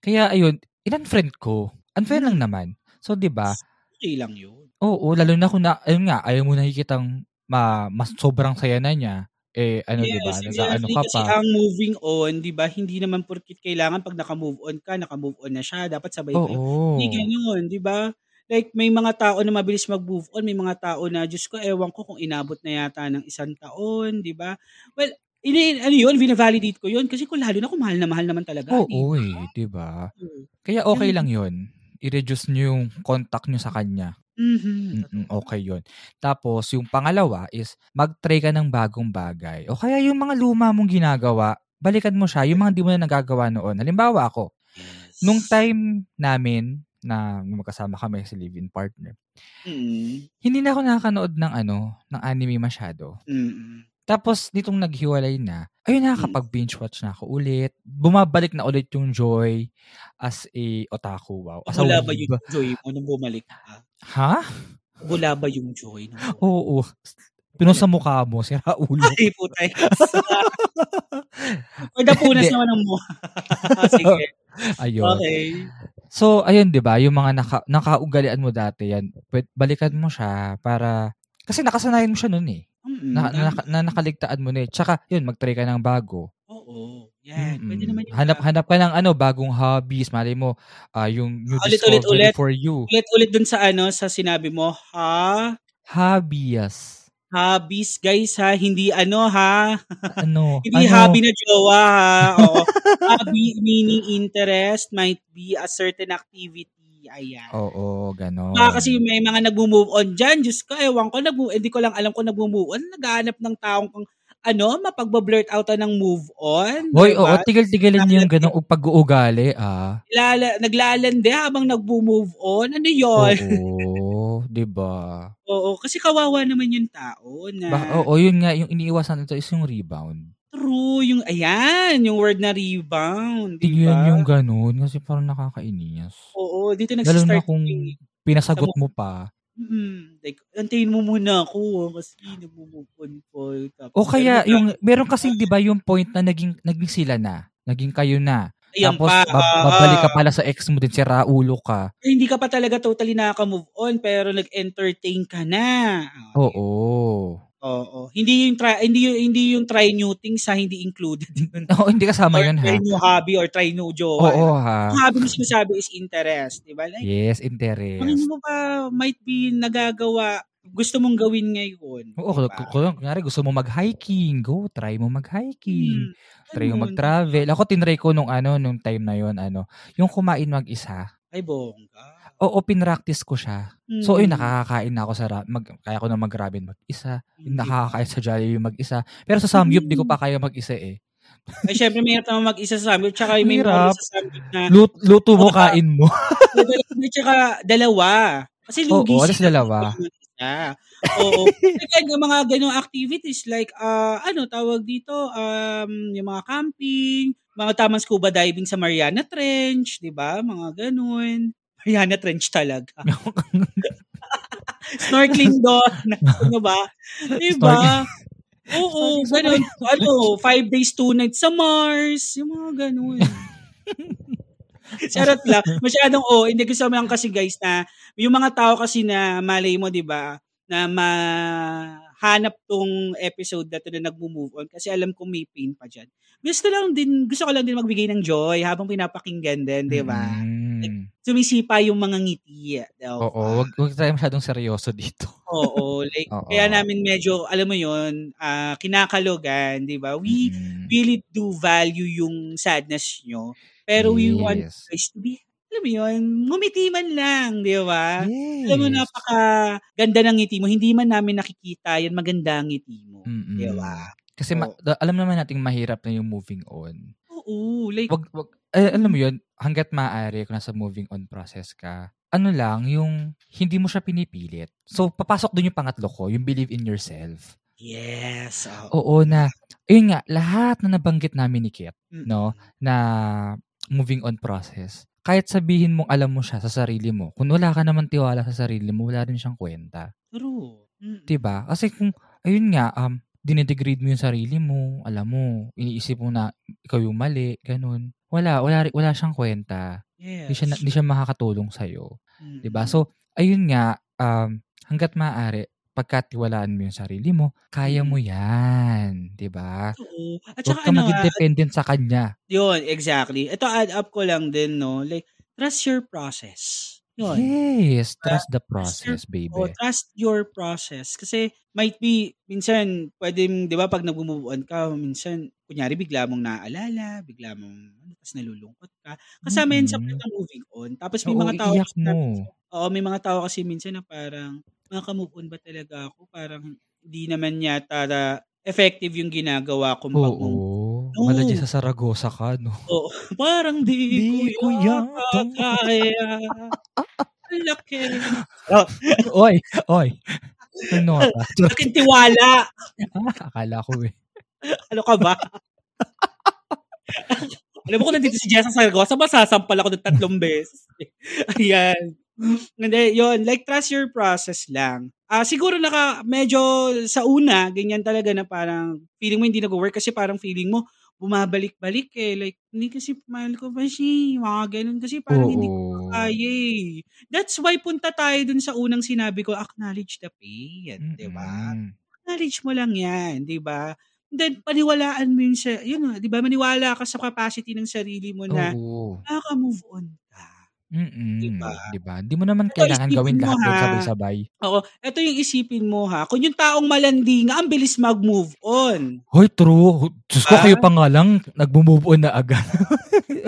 Kaya ayun, in-unfriend ko. Unfair lang naman. So, di ba? Okay lang yun. Oo, lalo na kung na, ayun nga, ayaw mo nakikitang ma, mas sobrang saya na niya. eh, ano, di ba? Yes, Nag-ano exactly. ka Kasi pa. ang moving on, di ba, hindi naman porkit kailangan pag naka-move on ka, naka-move on na siya. Dapat sabay kayo. Hindi Oo. ganun, di ba? Like, may mga tao na mabilis mag-move on, may mga tao na, Diyos ko, ewan ko kung inabot na yata ng isang taon, di ba? Well, ini, ano yun, vina-validate ko yun. Kasi kung lalo na kung mahal na mahal naman talaga. Oo, ba? eh, di ba? Oo. Kaya okay lang yun. I-reduce nyo yung contact nyo sa kanya. Mhm. Mm, okay yun. Tapos, yung pangalawa is, mag-try ka ng bagong bagay. O kaya yung mga luma mong ginagawa, balikan mo siya, yung mga di mo na nagagawa noon. Halimbawa ako, Yes. nung time namin na magkasama kami sa live-in partner, Mm. hindi na ako nakakanood ng ano, ng anime masyado. Mm. Tapos, nitong naghiwalay na, ayun nakakapag-binge watch na ako ulit. Bumabalik na ulit yung joy as a otaku. Wow. As a Bula ba yung joy mo nung bumalik ka? Ha? Bula ba yung joy nung bumalik? Oo. Pinos sa mukha mo, si Raulo. Ay, putay. *laughs* Or napunas naman ng mukha. *laughs* Sige. Ayun. Okay. So, ayun, di ba? Yung mga naka, nakaugalian mo dati, yan, balikan mo siya para, kasi nakasanayan mo siya nun eh. Mm, Na, na, na nakaligtaan mo na eh. Tsaka, yun, mag-try ka ng bago. Oo. Yan. Pwede naman yung hanap, hanap ka ng ano, bagong hobbies. Malay mo, ah, yung new Ulit, ulit, discovery ulit. for you. Ulit-ulit dun sa ano, sa sinabi mo, ha? Hobbies. Hobbies, guys, ha? Hindi ano, ha? Ano? *laughs* Hindi ano? hobby na jowa, ha? Oo. hobby meaning interest might be a certain activity. Ayan. Oo, ganon. Baka kasi may mga nag-move on dyan. Diyos ko, ewan ko, nag hindi ko lang alam kung nag-move on. Naghahanap ng taong kung ano, mapagbablurt out ng move on. Hoy, diba? oo, tigil-tigilin niyo yung ganong pag-uugali, ah. Lala, naglalande habang nag-move on. Ano yun? Oo, *laughs* di ba? Oo, kasi kawawa naman yung tao na Ba, oo, yun nga, yung iniiwasan nito is yung rebound. True, yung ayan, yung word na rebound, di Tigilan ba? yung ganun kasi parang nakakainis. Oo, dito Lalo nagsistart na kung yung, pinasagot mo pa. mm, like, antayin mo muna ako kasi nag-move on po. Tapos, O kaya, yung, meron kasi, di ba, yung point na naging, naging sila na. Naging kayo na. Ayan Tapos, pa, bab- ah, babalik ka ah. pala sa ex mo din, si Raulo ka. Eh, hindi ka pa talaga totally nakaka-move on pero nag-entertain ka na. Oo. Oo. Hindi yung try hindi yung hindi yung try new things ha, hindi included *laughs* yun. Oo, hindi kasama or yun, ha? try new hobby or try new jowa. Oo, ha? Ang hobby mo sinasabi is interest, di ba? Like, Yes, kung interest. hindi mo pa might be nagagawa, gusto mong gawin ngayon. Oo, di kung, ba? kung, kunyari gusto mo mag-hiking, go, try mo mag-hiking. Hmm, Try mo mag-travel. Ako, tinry ko nung ano, nung time na yon ano, yung kumain mag-isa. Ay, bongga. Oo, pinractice ko siya. So, Hmm. yun, nakakakain na ako sa, ra- mag, kaya ko na mag-ramen mag-isa. Yung Hindi nakakakain sa Jollibee mag-isa. Pero sa Samgyup, di ko pa kaya mag-isa eh. Ay, syempre, mahirap naman mag-isa sa Samgyup. Tsaka may Mahirap. sa Samgyup na Lut, luto mo, Oo, ka- kain mo. May tsaka dalawa. Kasi lugi Oo, alas dalawa. mag-isa. Oo. Again, yung mga ganong activities like, ah ano, tawag dito, um, yung mga camping, mga tamang scuba diving sa Mariana Trench, di ba? Mga ganun. Mariana Trench talaga. *laughs* Snorkeling doon. ano ba? Di ba? Oo, ganun. Ano, five days, two nights sa Mars. Yung mga ganun. *laughs* Charot lang. Masyadong, oh, hindi mo lang kasi guys na, yung mga tao kasi na malay mo, di ba, na mahanap tong episode na to na nag-move on kasi alam ko may pain pa dyan. Gusto lang din, gusto ko lang din magbigay ng joy habang pinapakinggan din, di ba? Mm. Sumisipa yung mga ngiti. di ba? Oo, wag, wag tayo masyadong seryoso dito. Oo, *laughs* like, Oo. kaya namin medyo, alam mo yun, ah, kinakalogan, di ba? We Mm. really do value yung sadness nyo. Pero we want Yes. guys to be, alam mo yun, ngumiti man lang, di ba? Yes. Alam mo, napaka ganda ng ngiti mo. Hindi man namin nakikita yan, maganda ang ngiti mo. Mm-mm. Di ba? Kasi ma- da- alam naman nating mahirap na yung moving on. Oo, like, Wag, wag, eh, alam mo yun, hanggat maaari kung nasa moving on process ka, ano lang, yung hindi mo siya pinipilit. So, papasok dun yung pangatlo ko, yung believe in yourself. yes. oo. Oo na, ayun nga, lahat na nabanggit namin ni Kit, Mm. no, na moving on process, kahit sabihin mong alam mo siya sa sarili mo, kung wala ka naman tiwala sa sarili mo, wala rin siyang kwenta. True. Mm. 'Di ba? Kasi kung ayun nga um dinedegrade mo yung sarili mo, alam mo, iniisip mo na ikaw yung mali, ganun. Wala, wala wala siyang kwenta. Yes. Hindi siya hindi siya makakatulong sa 'di Mm. ba? So, ayun nga um hangga't maaari pagkatiwalaan mo yung sarili mo, kaya mo yan. di ba? Oo. At Huwag saka ka ano, maging ah, dependent sa kanya. yun, exactly. Ito, add up ko lang din, no? Like, trust your process. Yun. Yes, trust the Trust your- process, baby. O, trust your process. Kasi, might be, minsan, pwedeng, di ba, pag nag-move on ka, minsan, kunyari, bigla mong naaalala, bigla mong, ano, tapos nalulungkot ka. Kasama yun sa part ng moving on. Tapos may Oo, mga tao, na- mo. Oo, may mga tao kasi minsan na parang, maka-move on ba talaga ako? Parang, hindi naman yata na effective yung ginagawa kong pag-move Oo. No. Wala dyan sa Saragossa ka, no? Oo. Parang di, Di ko ko yata kaya. Laki. oy, oy. Ano ka? Laking tiwala. Akala ko eh. Ano ka ba? Alam mo kung nandito si Jessa Saragosa, masasampal ako ng tatlong beses. Ayan. Hindi, yun. Like, trust your process lang. Ah, siguro naka, medyo sa una, ganyan talaga na parang feeling mo hindi nag-work kasi parang feeling mo bumabalik-balik eh. Like, hindi kasi mahal ko pa siya. Mga ganun kasi parang hindi ko Oo. kaya eh. That's why punta tayo dun sa unang sinabi ko, acknowledge the pain. Di ba? Acknowledge mo lang yan, di ba? Then, paniwalaan mo yun sa, yun, di ba, maniwala ka sa capacity ng sarili mo na Oo. nakaka-move on Mm-mm. Diba? Diba? Di mo naman Ito, kailangan gawin lahat ha? sabay-sabay. Oo, ito yung isipin mo ha, kung yung taong malandi nga, ang bilis mag-move on. Hoy, true. Diyos ko, Ah? kayo pa nga lang, nag-move on na agad.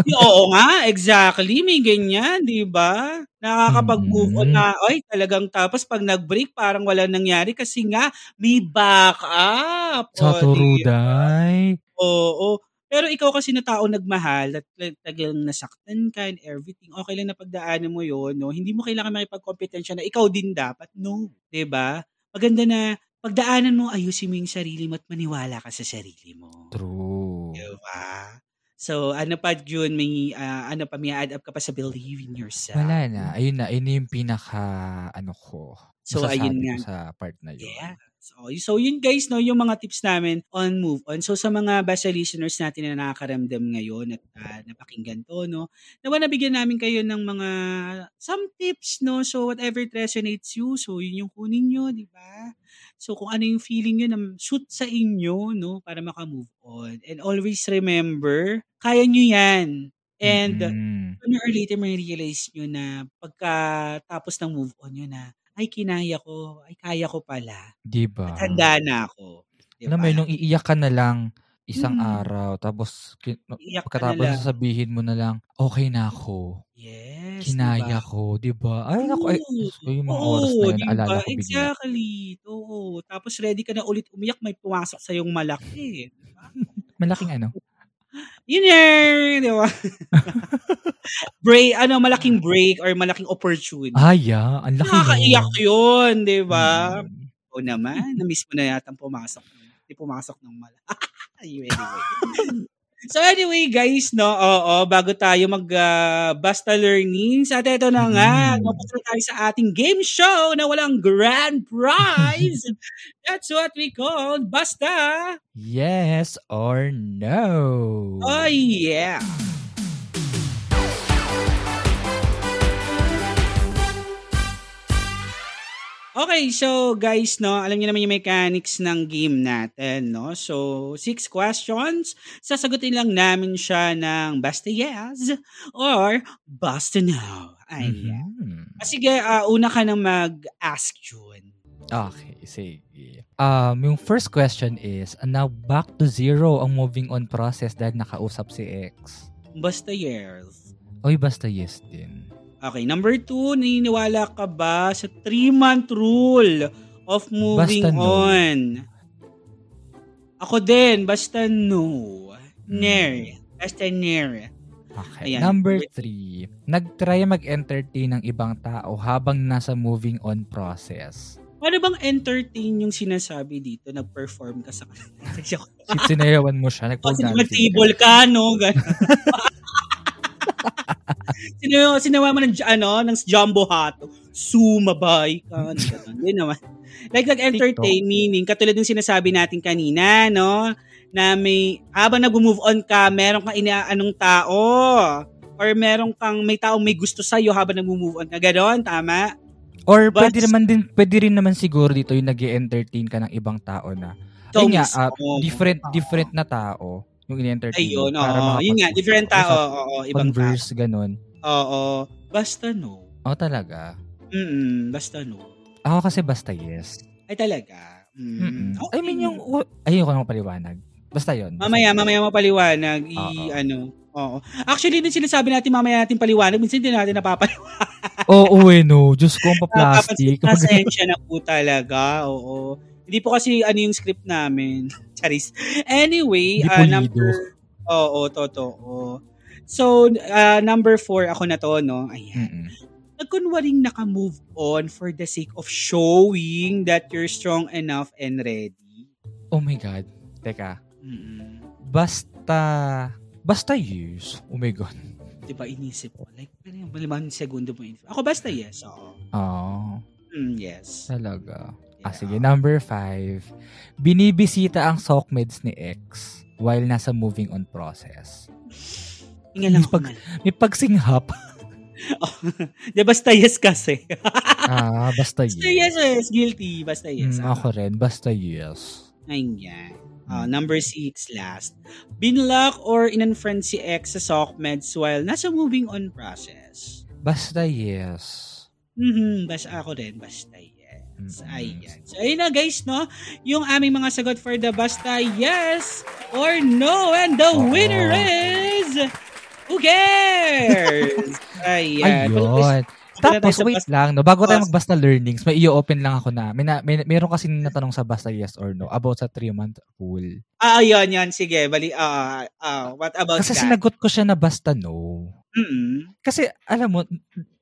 Di, Oo nga, exactly, may ganyan, di ba? Nakakapag-move on Mm. na, ay, talagang tapos pag nag-break, parang wala nangyari kasi nga, may backup. Sa di turuday. Oo. Pero ikaw kasi na tao nagmahal at tagang nasaktan ka and everything, okay lang na pagdaanan mo yon no? Hindi mo kailangan makipagkompetensya na ikaw din dapat, no. 'Di ba? Maganda na pagdaanan mo, ayusin mo yung sarili mo at maniwala ka sa sarili mo. True. Di ba? So, ano pa, June, may, ah, ano pa, may add up ka pa sa believe in yourself. Wala na. Ayun na. Ayun na yung pinaka, ano ko. So, ayun nga. sa part na yun. Yeah. So, so yun guys, no, yung mga tips namin on move on. So sa mga basta listeners natin na nakakaramdam ngayon at ah, napakinggan to, no, nawa nabigyan namin kayo ng mga some tips, no. So whatever resonates you, so yun yung kunin nyo, di ba? So kung ano yung feeling nyo na suit sa inyo, no, para maka-move on. And always remember, kaya nyo yan. And Mm-mm. sooner or later, may realize nyo na pagkatapos ng move on nyo na, ay, kinaya ko, ay, kaya ko pala. Diba? At handa na ako. Di Alam mo ba? yun, nung iiyak ka na lang isang Mm. araw, tapos kin- na pagkatapos lang. sasabihin mo na lang, okay na ako. Yes, Kinaya diba? ko, di ba? Ay, naku, ay, so yung mga Oo, oras na yun, diba? naalala ko bigla. Exactly. Oo. Tapos ready ka na ulit umiyak, may pumasok sa yung malaki. Diba? *laughs* Malaking ano? Yun di ba? break, ano, malaking break or malaking opportunity. Ah, ang laki Nakakaiyak nun. yun, di ba? Mm. O naman, na-miss mo na yata pumasok. Hindi pumasok ng mala. *laughs* anyway. So anyway, guys, no, oo, bago tayo mag ah, basta learnings, at ito na nga, Mm. mapunta tayo sa ating game show na walang grand prize. *laughs* That's what we call basta. Yes or no? Oh yeah. Okay, so guys, no, alam niyo naman yung mechanics ng game natin, no? So, six questions. Sasagutin lang namin siya ng basta yes or basta no. Ayan. Mhm. Ah, Sige, ah, una ka nang mag-ask, June. Okay, sige. Um, yung first question is, now back to zero ang moving on process dahil nakausap si ex. Basta yes. Oy, basta yes din. Okay, number two, naniniwala ka ba sa three-month rule of moving Basta no. on? Ako din, basta no. Hmm. Ner. Basta ner. Okay. Ayan. Number three, nag-try mag-entertain ng ibang tao habang nasa moving on process. Paano bang entertain yung sinasabi dito? Nag-perform ka sa kanila. *laughs* Si- Sinayawan mo siya, O, nag-pole dancing mag-table ka, no? Ganun. *laughs* Sino, sinawa mo ng, ano, ng jumbo hato. Sumabay ka. *laughs* Ganun. Hindi naman. Like, nag-entertain, meaning, katulad ng sinasabi natin kanina, no? Na may, habang nag-move on ka, meron kang inaanong tao. Or meron kang, may taong may gusto sa'yo habang nag-move on ka. Ganon, tama? Or But- pwede naman din, pwede rin naman siguro dito yung nag entertain ka ng ibang tao na. Ikaw Yun nga, ah, different, different na tao yung in-entertain. Ayun, mo oo. Yun nga, different tao. Oo, ibang tao. Converse, ganun. Oo. Basta no. O talaga. Mm basta no. Ako kasi basta yes. Ay talaga. Mm. Okay. I mean yung, ayoko nang paliwanag. Basta yun. Basta Mamaya, yun. mamaya mapaliwanag. I, Oo. ano. Oo. Actually, din sinasabi natin mamaya natin paliwanag. Minsan hindi natin napapaliwanag. Oo, eh, no. Diyos ko, ang pa-plastic. Pasensya na po talaga. Oo. Hindi po kasi ano yung script namin. *laughs* Charis. Anyway, pulido. number... Oo, totoo. So, ah, number four ako na to, no? Ayan. Mm-mm. Nagkunwaring naka-move on for the sake of showing that you're strong enough and ready. Oh my God. Teka. Mm-mm. Basta, basta yes. Oh my God. Diba, inisip ko. Like, ano yung limang segundo mo. Ako basta yes. Oo. Oo. Mm, yes. Talaga. Ah, sige. Number five. Binibisita ang sockmeds ni ex while nasa moving on process. Hinga lang Pag-. May pagsinghap. *laughs* Oh, *laughs* Di, basta yes kasi. *laughs* ah, basta basta yes. yes, yes. Guilty. Basta yes. Mm, ako rin. Basta yes. Ayan. Ah, number six, last. Binlock or in-unfriend si ex sa sockmeds while nasa moving on process. Basta yes. Mhm, basta ako rin, basta yes. Mm-mm. Ayan. So, ayun na guys, no? Yung aming mga sagot for the basta yes or no. And the Oo. winner is... Who cares? *laughs* Ayan. Ayun. Tapos, wait basta- lang, no? Bago tayo Basta- magbasta learnings, may i-open lang ako na. May, na, may, meron kasi natanong sa basta yes or no about sa 3-month rule. Ah, ayun, yan. Sige, bali. Ah, ah, what about Kasi that? sinagot ko siya na basta no. Mm-mm. Kasi, alam mo,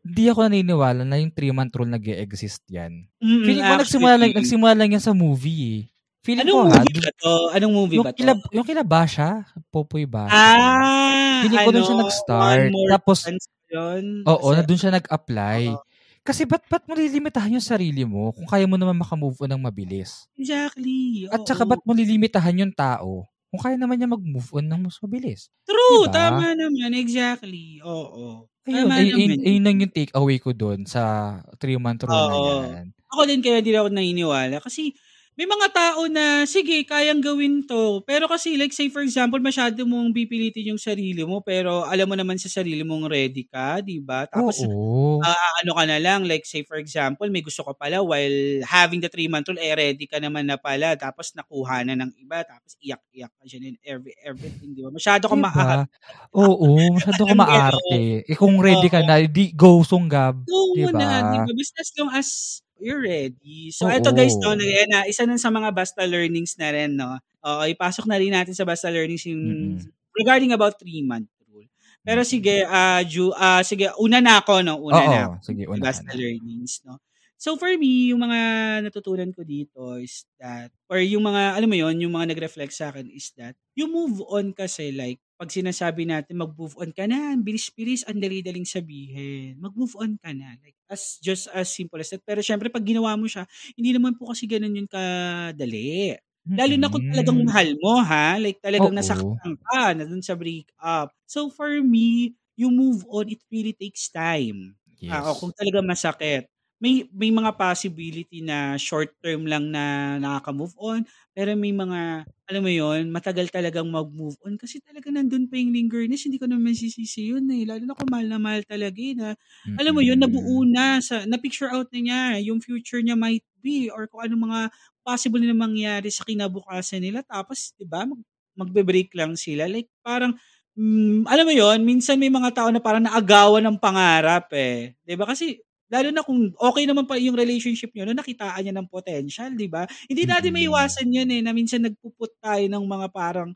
di ako naniniwala na yung 3-month rule nag exist yan. Mm-mm, Feeling ko nagsimula lang, nagsimula lang yan sa movie eh. Feeling Anong ko ha, movie ba to? Anong movie yung, ba to? kila, yung kila Basha, Popoy Basha. ah, Feeling ko doon siya ano, nag-start. One More Tapos- yun. Oo, Kasi- na doon siya nag-apply. Oo. Kasi ba't, ba't mo lilimitahan yung sarili mo kung kaya mo naman makamove on ng mabilis? Exactly. At oo. saka ba't mo lilimitahan yung tao kung kaya naman niya mag-move on ng mas mabilis? True, Diba? tama naman. Exactly. Oo. Ayun, Tama ay, naman. ayun lang yung take away ko doon sa 3-month rule na yan. Ako din kaya di ako naniniwala. Kasi may mga tao na, sige, kayang gawin to. Pero kasi, like say for example, masyado mong pipilitin yung sarili mo. Pero alam mo naman sa sarili mong ready ka, di ba? Tapos, Oo. ah, ano ka na lang, like say for example, may gusto ka pala while having the three month rule, eh ready ka naman na pala. Tapos nakuha na ng iba. Tapos iyak-iyak ka dyan in every, everything, di ba? Masyado ka Diba? maa- Oo, masyado ka maarte. Eh kung ready ka na, di go sunggab. Oo Diba? na, di ba? Basta as long as you're ready. So, Oo. ito guys, no, na, na, isa nun sa mga Basta learnings na rin, no? Oo, ipasok na rin natin sa Basta learnings yung Mm-mm. regarding about three-month rule. Pero sige, ah Ju, ah sige, una na ako, no? Una Oo, na ako. sige, una Basta na. learnings, no? So for me, yung mga natutunan ko dito is that, or yung mga, alam mo yon yung mga nag-reflect sa akin is that, yung move on kasi like, pag sinasabi natin mag-move on ka na, bilis-bilis, ang dali-daling sabihin. Mag-move on ka na. Like, as just as simple as that. Pero syempre, pag ginawa mo siya, hindi naman po kasi ganun yun kadali. Lalo na kung talagang mahal mo, ha? Like, talagang Oo. nasaktan ka na dun sa breakup. So, for me, yung move on, it really takes time. Yes. Ah, o kung talaga masakit. May may mga possibility na short term lang na nakaka-move on, pero may mga alam mo 'yon, matagal talagang mag-move on kasi talaga nandun pa yung lingerness, hindi ko naman sisisi yun eh. Lalo na kung mahal na mahal talaga eh, na alam mo Mm-mm. nabuo na, sa, na-picture out na niya yung future niya might be or kung ano mga possible na mangyari sa kinabukasan nila. Tapos, di ba, mag, magbe-break lang sila. Like, parang, mm, alam mo yon minsan may mga tao na parang naagawan ng pangarap eh. Di ba? Kasi, lalo na kung okay naman pa yung relationship nyo, na nakitaan niya ng potential, di ba? Hindi natin Mm-mm. maiwasan yun eh, na minsan nagpuput tayo ng mga parang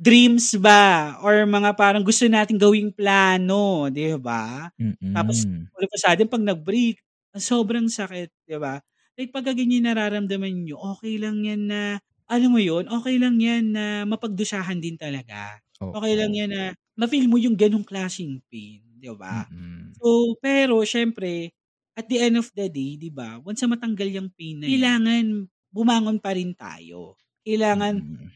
dreams ba or mga parang gusto nating gawing plano, di ba? Mm-mm. Tapos, all of a sudden, pag nag-break, ang sobrang sakit, di ba? Like, pag ganyan nararamdaman nyo, okay lang yan na, alam mo yun, okay lang yan na mapagdusahan din talaga. Oo. Okay lang yan na ma-feel mo yung ganong klaseng pain, di ba? Mm-mm. So, pero, syempre, at the end of the day, di ba, once na matanggal yung pain na yan, kailangan bumangon pa rin tayo. Kailangan Mm-mm.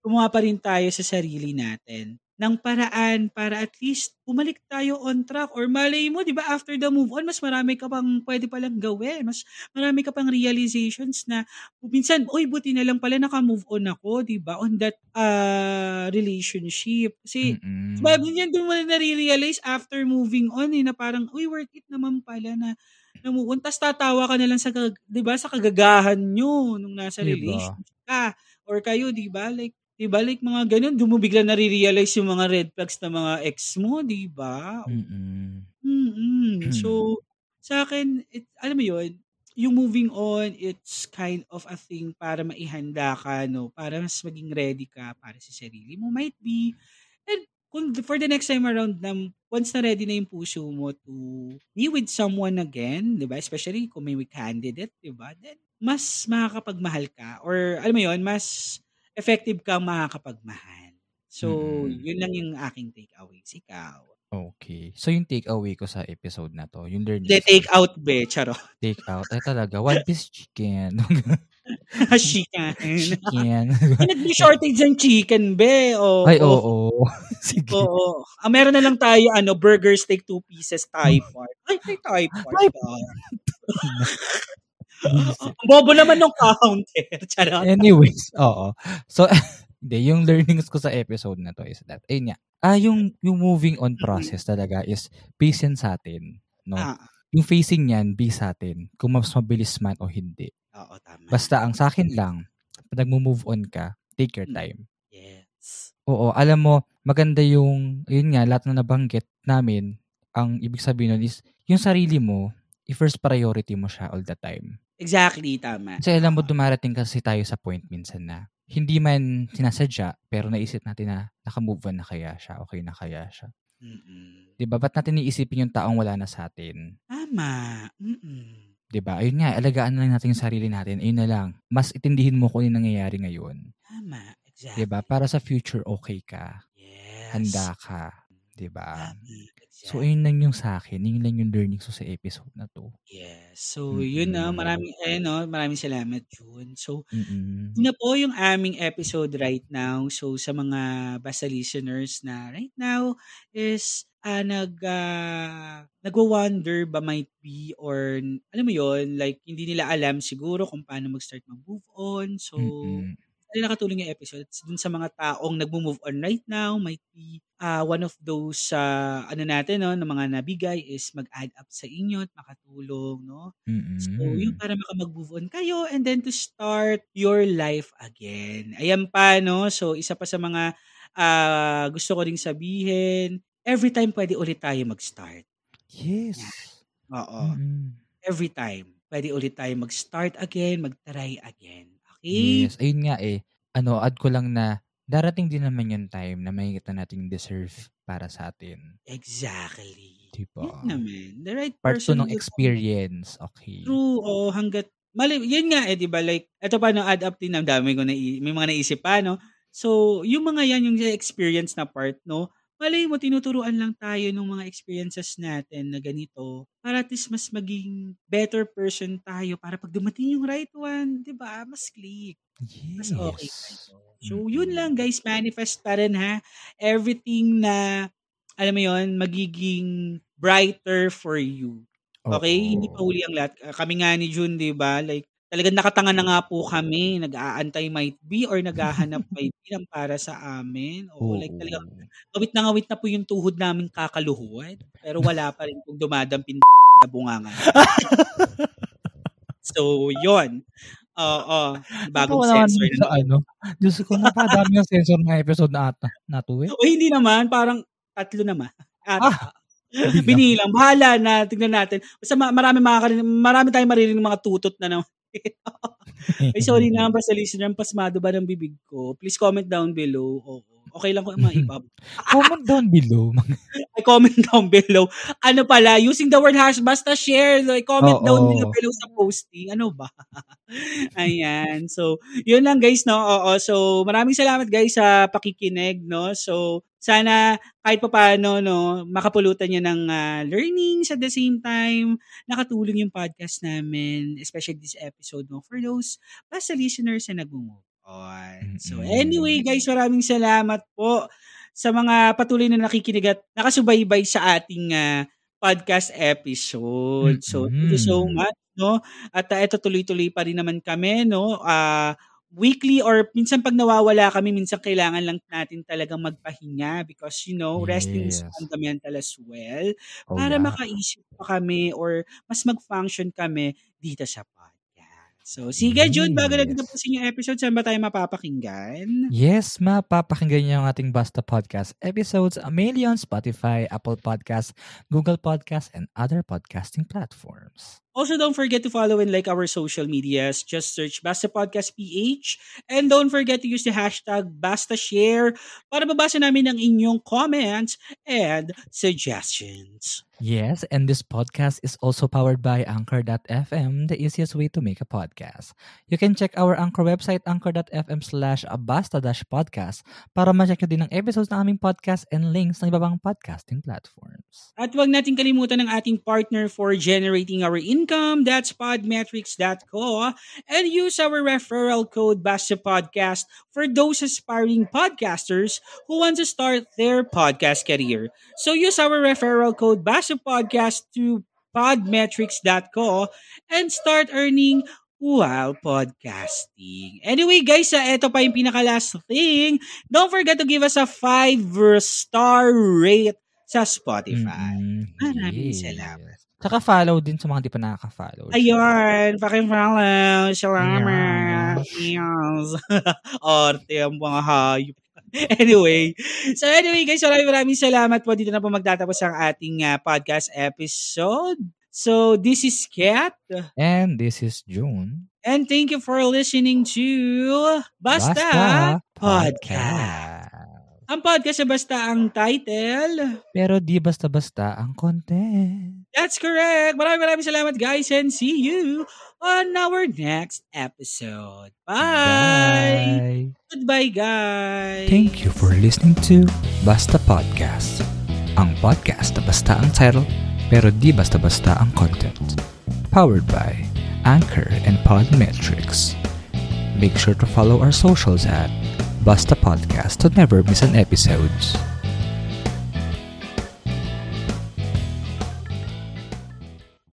gumawa pa rin tayo sa sarili natin. Ng paraan para at least bumalik tayo on track or malay mo, di ba, after the move on, mas marami ka pang pwede palang gawin. Mas marami ka pang realizations na minsan, oy, buti na lang pala naka-move on ako, di ba, on that uh, relationship. Kasi, Mm-mm. diba, yan doon mo na nare-realize after moving on, eh, na parang, uy, worth it naman pala na na move on. Tapos tatawa ka na lang sa, di ba, sa kagagahan nyo nung nasa Diba? relationship ka. Or kayo, di ba, like, di ba, like mga ganun, doon mo bigla nare-realize yung mga red flags ng mga ex mo, di ba? Mm-mm. mm *clears throat* So, sa akin, it, alam mo yun, yung moving on, it's kind of a thing para maihanda ka, no? Para mas maging ready ka para sa sarili mo. Might be, and kung for the next time around na once na ready na yung puso mo to be with someone again, di ba? Especially kung may candidate, di ba? Then, mas makakapagmahal ka. Or, alam mo yun, mas effective kang makakapagmahal. So, Mm. yun lang yung aking takeaways. Ikaw. Okay. So, yung take away ko sa episode na to, yung learning. Hindi, take out, be. Charo. Take out. Ay, talaga. One *laughs* piece chicken. chicken. chicken. *laughs* Nag-shortage ng chicken, be. O, Ay, oo. *laughs* Sige. Oo. Ah, meron na lang tayo, ano, burger steak, two pieces, Thai part. Ay, Thai part. Thai ba? Bobo naman ng counter. *laughs* Charot. Anyways, oo. So, *laughs* hindi, yung learnings ko sa episode na to is that, ayun nga, ah, yung, yung moving on process talaga is patience sa atin. No? Ah, Yung facing niyan, be sa atin. Kung mas mabilis man o hindi. oo, tama. Basta ang sa akin lang, pag nag-move on ka, take your Mm. time. Yes. Oo, alam mo, maganda yung, yun nga, lahat na nabanggit namin, ang ibig sabihin nun is, yung sarili mo, i-first priority mo siya all the time. Exactly, tama. Kasi alam mo, dumarating kasi tayo sa point minsan na, hindi man sinasadya, pero naisip natin na nakamove on na kaya siya, okay na kaya siya. Mm-mm. 'Di ba Ba't natin iisipin yung taong wala na sa atin? Tama. Mm-mm. 'Di ba Ayun nga, alagaan na lang natin yung sarili natin. Ayun na lang. Mas itindihin mo kung ano yung nangyayari ngayon. Tama. Exactly. 'Di ba Para sa future, okay ka. Yes. Handa ka. 'Di ba Tama. So, ayun lang yung sa akin. Yun lang yung learnings ko sa episode na to. Yes. So, yun na. Mm-mm. Maraming, ayun, no, maraming salamat, June. So, Mm-mm. Yun na po yung aming episode right now. So sa mga basta listeners na right now is ah nag uh, nagwo-wonder ba might be or alam mo yon like hindi nila alam siguro kung paano mag-start mag-move on. So Mm-mm. Ano nakatulong yung episode dun sa mga taong nagmo-move on right now might be ah one of those uh, ano natin no ng mga nabigay is mag-add up sa inyo at makatulong no Mm-mm. So, yung para makamag-move on kayo and then to start your life again. Ayan pa, no? So, isa pa sa mga ah, gusto ko ring sabihin, every time pwede ulit tayo mag-start. Yes. Oo. Mm-mm. Every time. Pwede ulit tayo mag-start again, mag-try again. Okay? Yes. Ayun nga eh. Ano, add ko lang na darating din naman yung time na makikita nating deserve para sa atin. Exactly. Diba? Yun naman. The right Part 2 person. ng will come. experience. Okay. True. O hanggat, mali, yun nga eh, di ba? Like, eto pa no, add up din, ang dami ko na, may mga naisip pa, no? So, yung mga yan, yung experience na part, no? Malay mo, tinuturuan lang tayo ng mga experiences natin na ganito para at least mas maging better person tayo para pag dumating yung right one, di ba? Mas click. Mas Yes. okay tayo. So, Mm-mm. yun lang guys, manifest pa rin ha. Everything na, alam mo yun, magiging brighter for you. Okay? Oo. Hindi pa huli ang lahat. Ah, Kami nga ni June, di ba? Like, talagang nakatanga na nga po kami. Nag-aantay might be or naghahanap *laughs* might be ng para sa amin. Oo, Oo. like talagang ngawit na ngawit na po yung tuhod namin kakaluhuan. Pero wala pa rin kung dumadampin *laughs* na bunganga. so, yon Oo. Bagong Natawa naman sensor na sa ano. Diyos ko, napakadami yung sensor ng episode na ata. Na to eh. O hindi naman, parang tatlo naman. At, Ah, binilang. Bahala na, tignan natin. Basta ma- marami, makakarinig, marami tayong maririnig mga tutot na naman. *laughs* Ay, sorry *laughs* na ba sa listener, pasmado ba ng bibig ko? Please comment down below. Oo. Okay lang ko mga iba. *laughs* Comment down below. *laughs* Ay, comment down below. Ano pala, using the word hash, basta share. Like, comment Oo. down below, below sa posting. Ano ba? *laughs* Ayan. So, yun lang guys, no? Oo. So, maraming salamat guys sa pakikinig, no? So, sana kahit pa paano, no, makapulutan niya ng ah, learnings at the same time, nakatulong yung podcast namin, especially this episode, no, for those basta listeners na nag-move on. So, anyway, guys, maraming salamat po sa mga patuloy na nakikinig at nakasubaybay sa ating uh, podcast episode. So, thank you so much, no? At uh, ito tuloy-tuloy pa rin naman kami, no? Uh, weekly or minsan pag nawawala kami, minsan kailangan lang natin talagang magpahinga because, you know, yes. resting is fundamental as well oh, para yeah. makaisip pa kami or mas mag-function kami dito sa podcast. So, sige, June, bago yes. na tapusin yung episode, saan ba tayo mapapakinggan? Yes, mapapakinggan niyo ang ating Basta Podcast episodes mainly on Spotify, Apple Podcasts, Google Podcasts, and other podcasting platforms. Also, don't forget to follow and like our social medias. Just search Basta Podcast PH. And don't forget to use the hashtag BastaShare para babasa namin ang inyong comments and suggestions. Yes, and this podcast is also powered by Anchor.fm, the easiest way to make a podcast. You can check our Anchor website, anchor.fm slash basta-podcast para ma-check nyo din ang episodes ng aming podcast and links ng ibabang podcasting platforms. At huwag natin kalimutan ng ating partner for generating our income, that's podmetrics.co, and use our referral code BASTAPODCAST for those aspiring podcasters who want to start their podcast career. So use our referral code BASTAPODCAST Passion Podcast to podmetrics.co and start earning while podcasting. Anyway, guys, uh, ito pa yung pinaka-last thing. Don't forget to give us a 5-star rate sa Spotify. Mm, Maraming salamat. Tsaka follow din sa mga di pa nakaka-follow. Ayun, paki-follow. Salamat. Yes. *laughs* Arte ang mga hayop. *laughs* anyway, so anyway guys, maraming maraming salamat po. Dito na po magtatapos ang ating uh, podcast episode. So this is Kat. And this is June. And thank you for listening to Basta, Basta Podcast. Ang podcast sa basta ang title. Pero di basta-basta ang content. That's correct. Maraming maraming salamat guys and see you on our next episode. Bye! Bye! Goodbye guys! Thank you for listening to Basta Podcast. Ang podcast na basta ang title pero di basta-basta ang content. Powered by Anchor and Podmetrics. Make sure to follow our socials at Basta Podcast to never miss an episode.